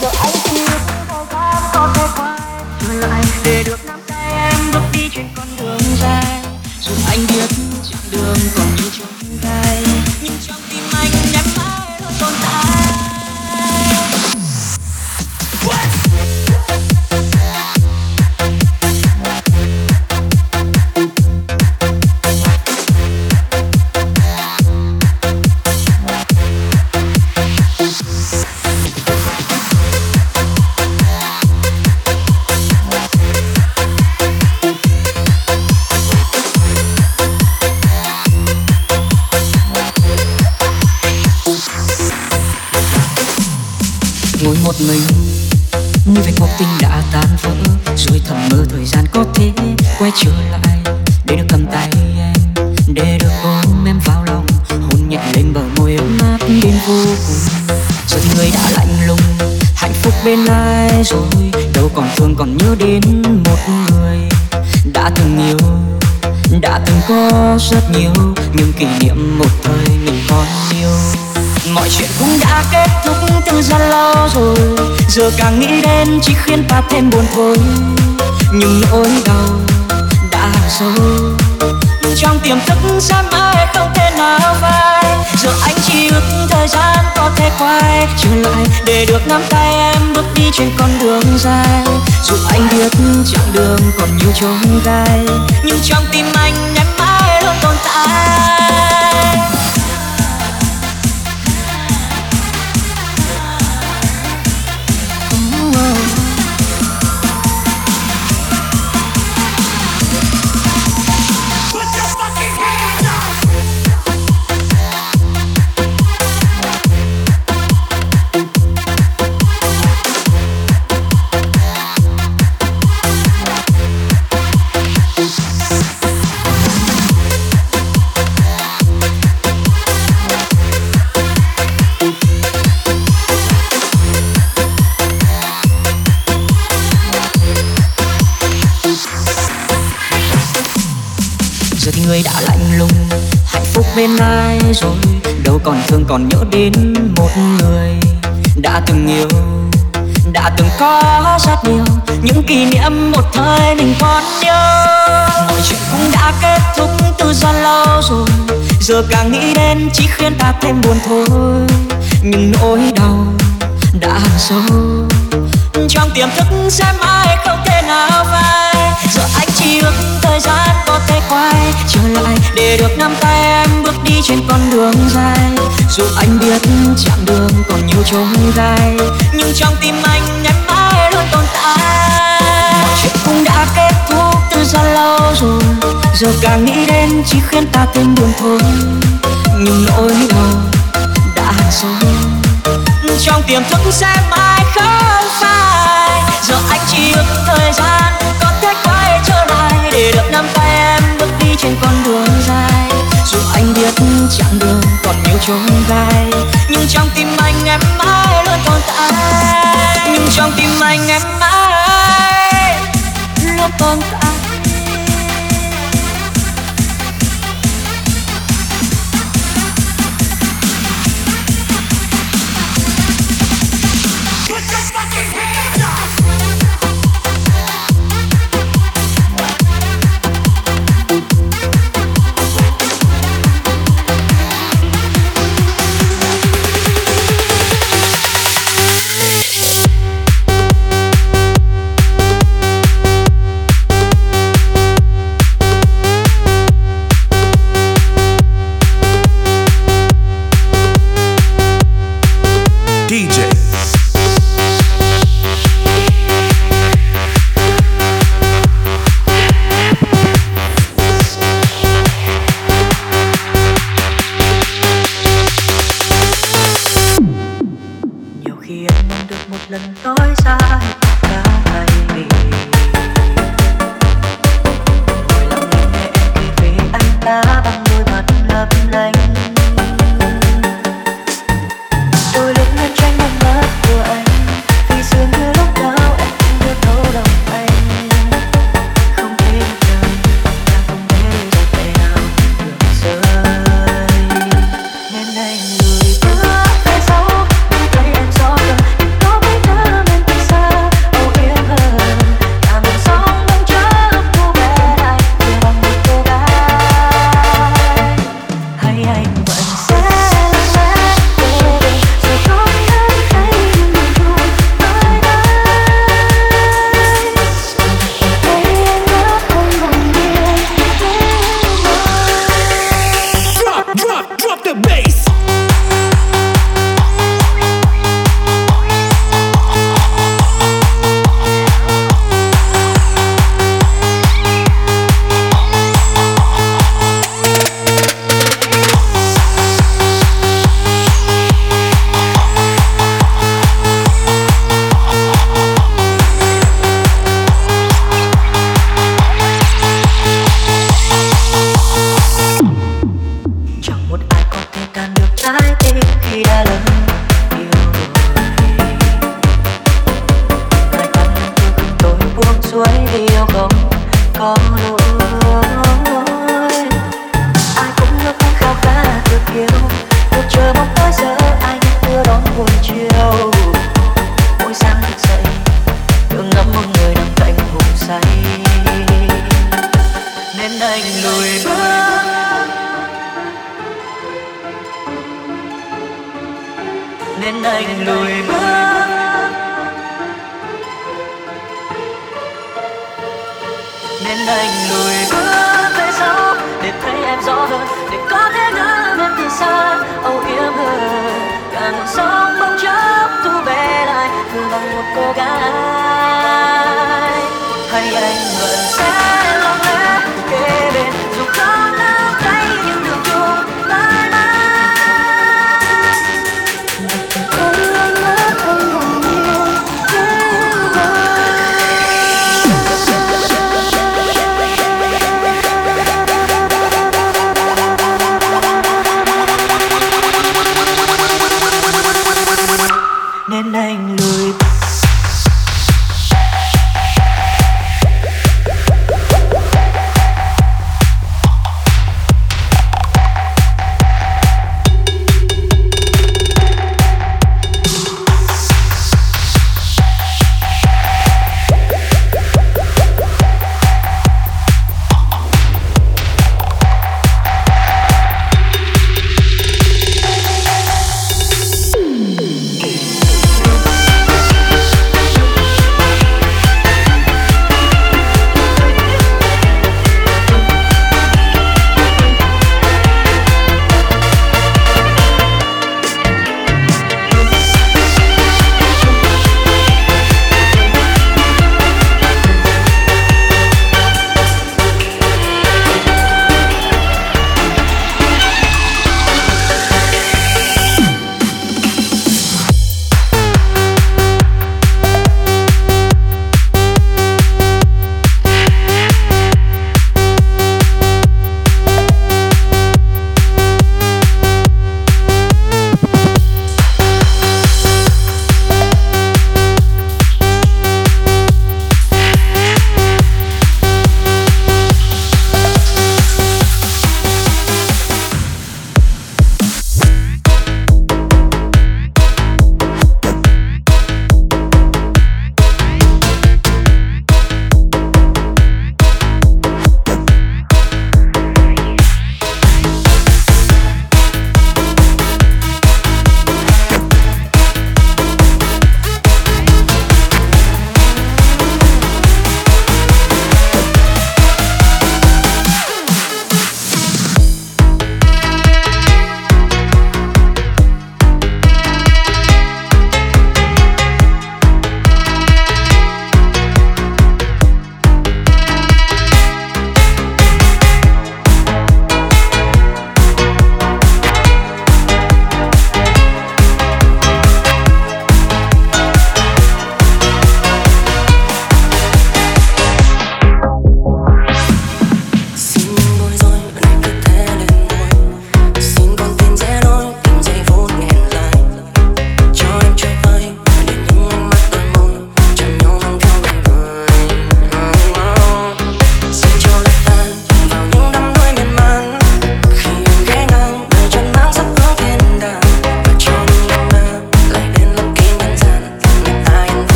giờ anh chỉ có dám có thể quay trở lại để được nắm tay em bước đi trên con đường dài. Dù anh biết chặng đường còn thêm thôi. Nhưng nỗi đau đã sâu trong tiềm thức sẽ mãi không thể nào phai. Giờ anh chỉ ước thời gian có thể quay trở lại để được nắm tay em bước đi trên con đường dài. Dù anh biết chặng đường còn nhiều chông gai, nhưng trong tim anh em mãi luôn tồn tại. Rồi, đâu còn thương còn nhớ đến một người đã từng yêu, đã từng có rất nhiều những kỷ niệm một thời mình còn nhớ. Mọi chuyện cũng đã kết thúc từ rất lâu rồi, giờ càng nghĩ đến chỉ khiến ta thêm buồn thôi. Nhưng nỗi đau đã hằn sâu trong tiềm thức sẽ mãi không thể nào phai giờ ước thời gian có thể quay trở lại để được nắm tay em bước đi trên con đường dài. Dù anh biết chặng đường còn nhiều chông gai nhưng trong tim anh em mãi luôn tồn tại. Mọi chuyện cũng đã kết thúc từ rất lâu rồi, giờ càng nghĩ đến chỉ khiến ta thêm buồn thôi. Nhưng nỗi đau đã hằn sâu trong tiềm thức sẽ mãi không phai. Giờ anh chỉ ước thời gian để được nắm tay em bước đi trên con đường dài. Dù anh biết chặng đường còn nhiều chông gai, nhưng trong tim anh em mãi luôn tồn tại. Nhưng trong tim anh em mãi luôn tồn tại.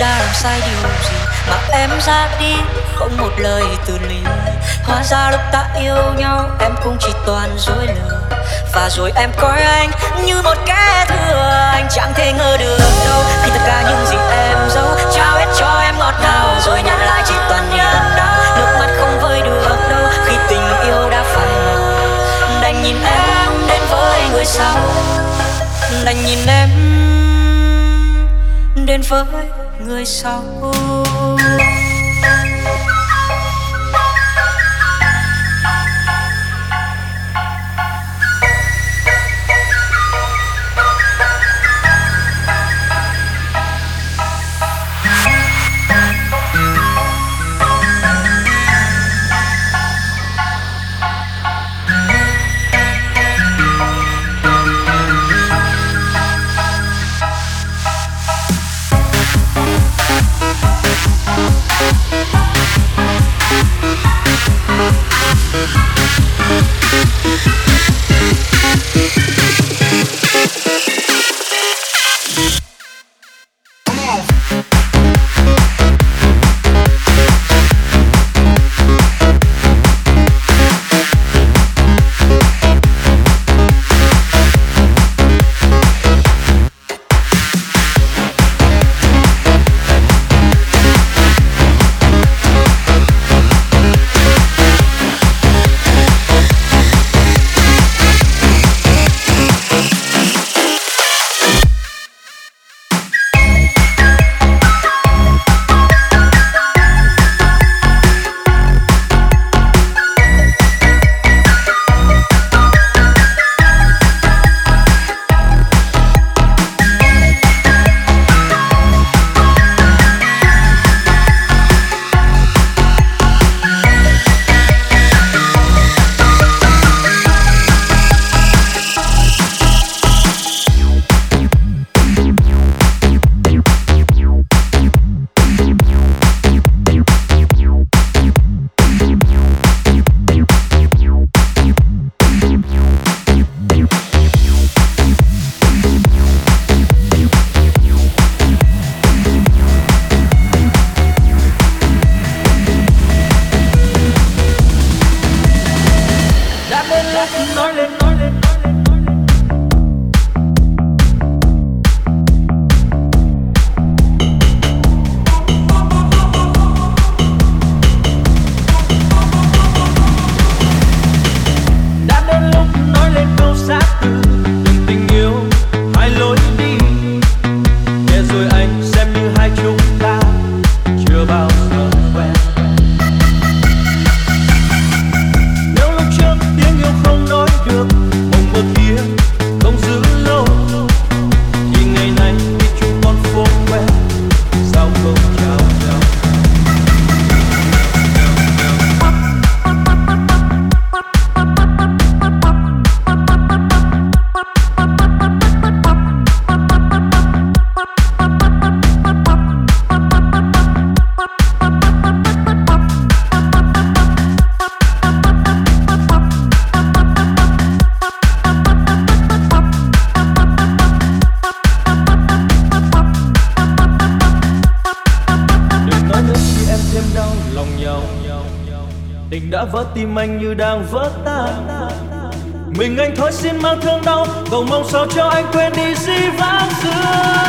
Đã làm sai điều gì mà em ra đi không một lời từ lý? hóa ra lúc ta yêu nhau, em cũng chỉ toàn dối lừa. Và rồi em coi anh như một kẻ thừa anh chẳng thể ngờ được đâu. Khi tất cả những gì em giấu, trao hết cho em ngọt ngào. Rồi nhận lại chỉ toàn nhạt đau, nước mắt không vơi được đâu. Khi tình yêu đã phai đành nhìn em đến với người sau. Đành nhìn em đến với người sau cô anh như đang vỡ tan. Mình anh thôi xin mang thương đau, cầu mong sao cho anh quên đi di vãng xưa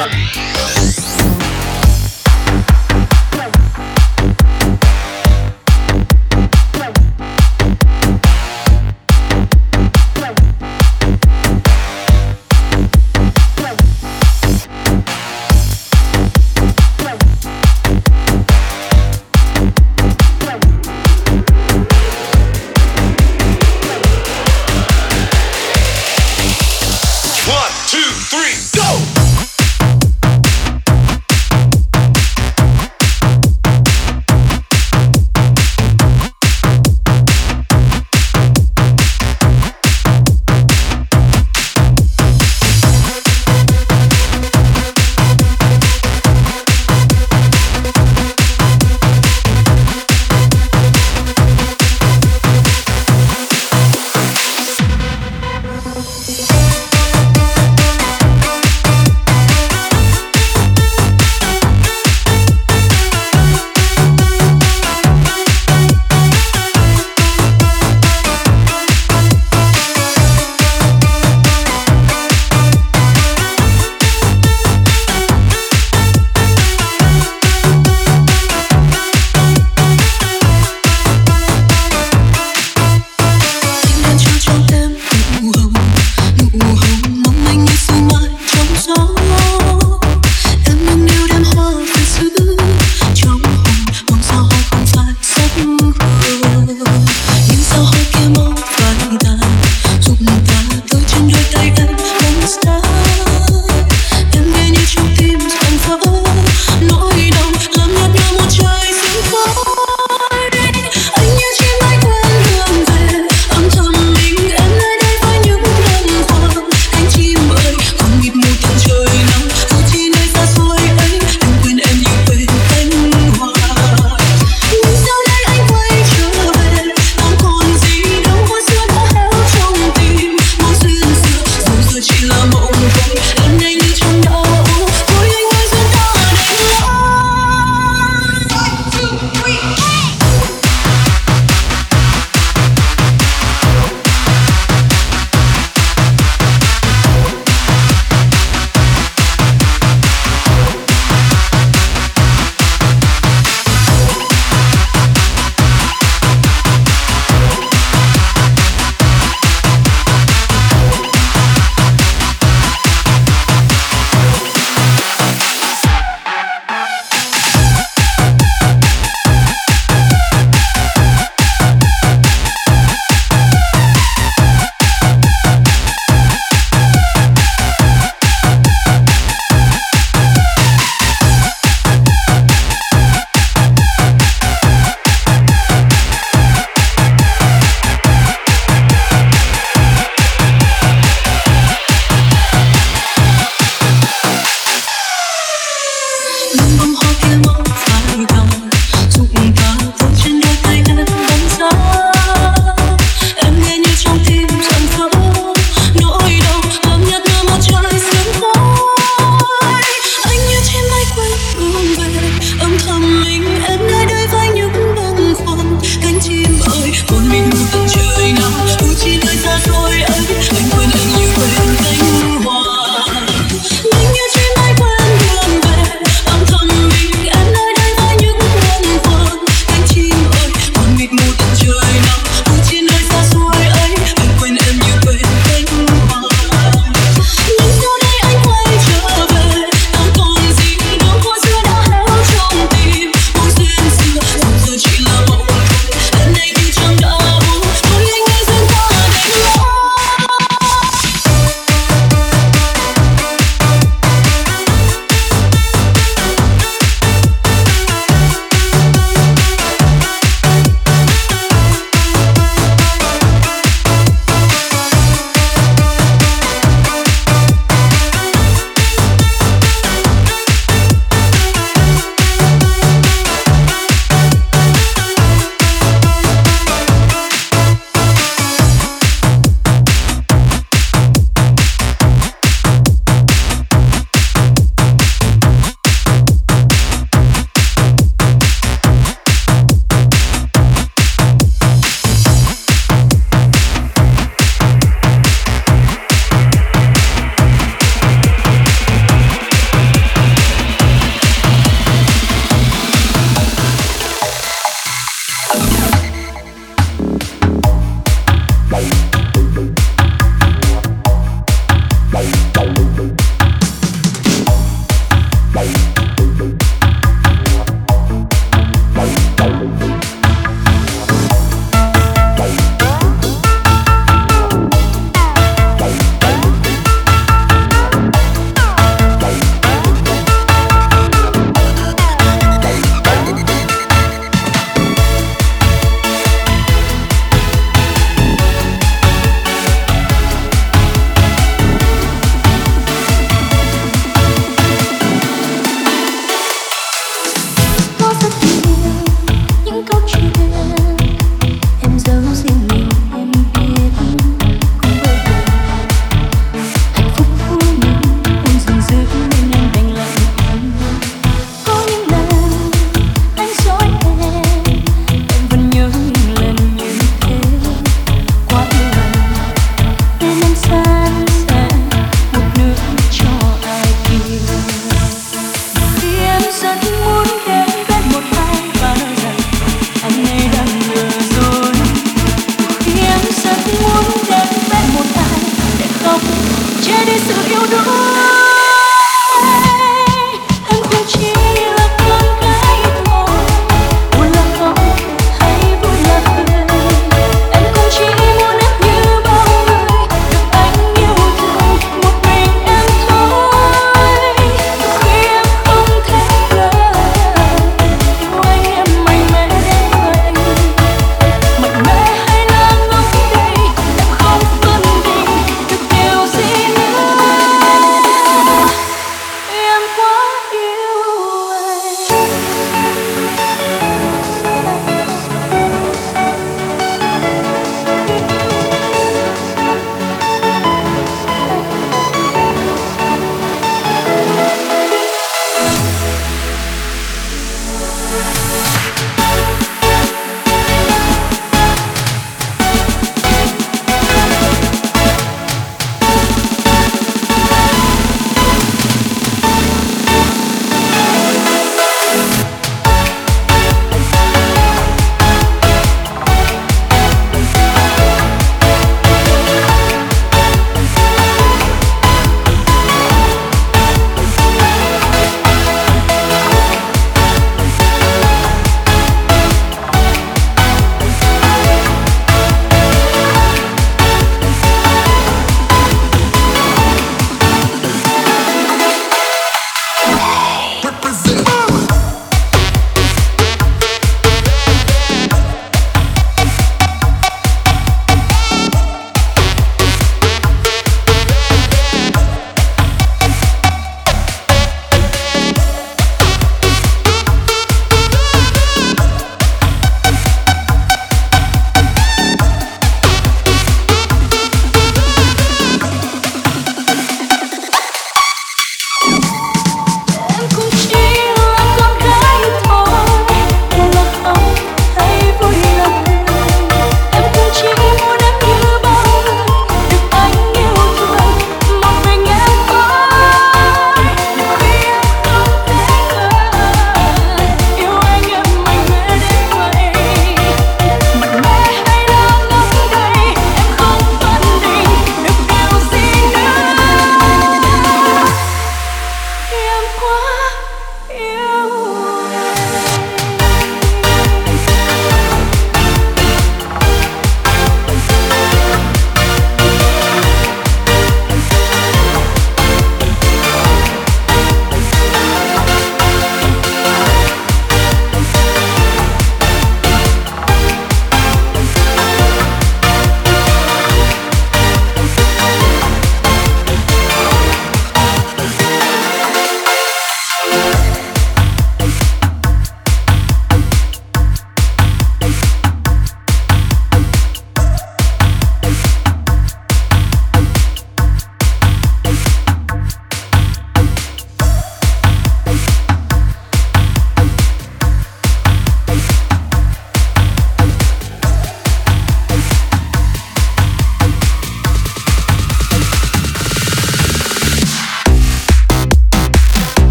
Bye.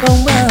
空白。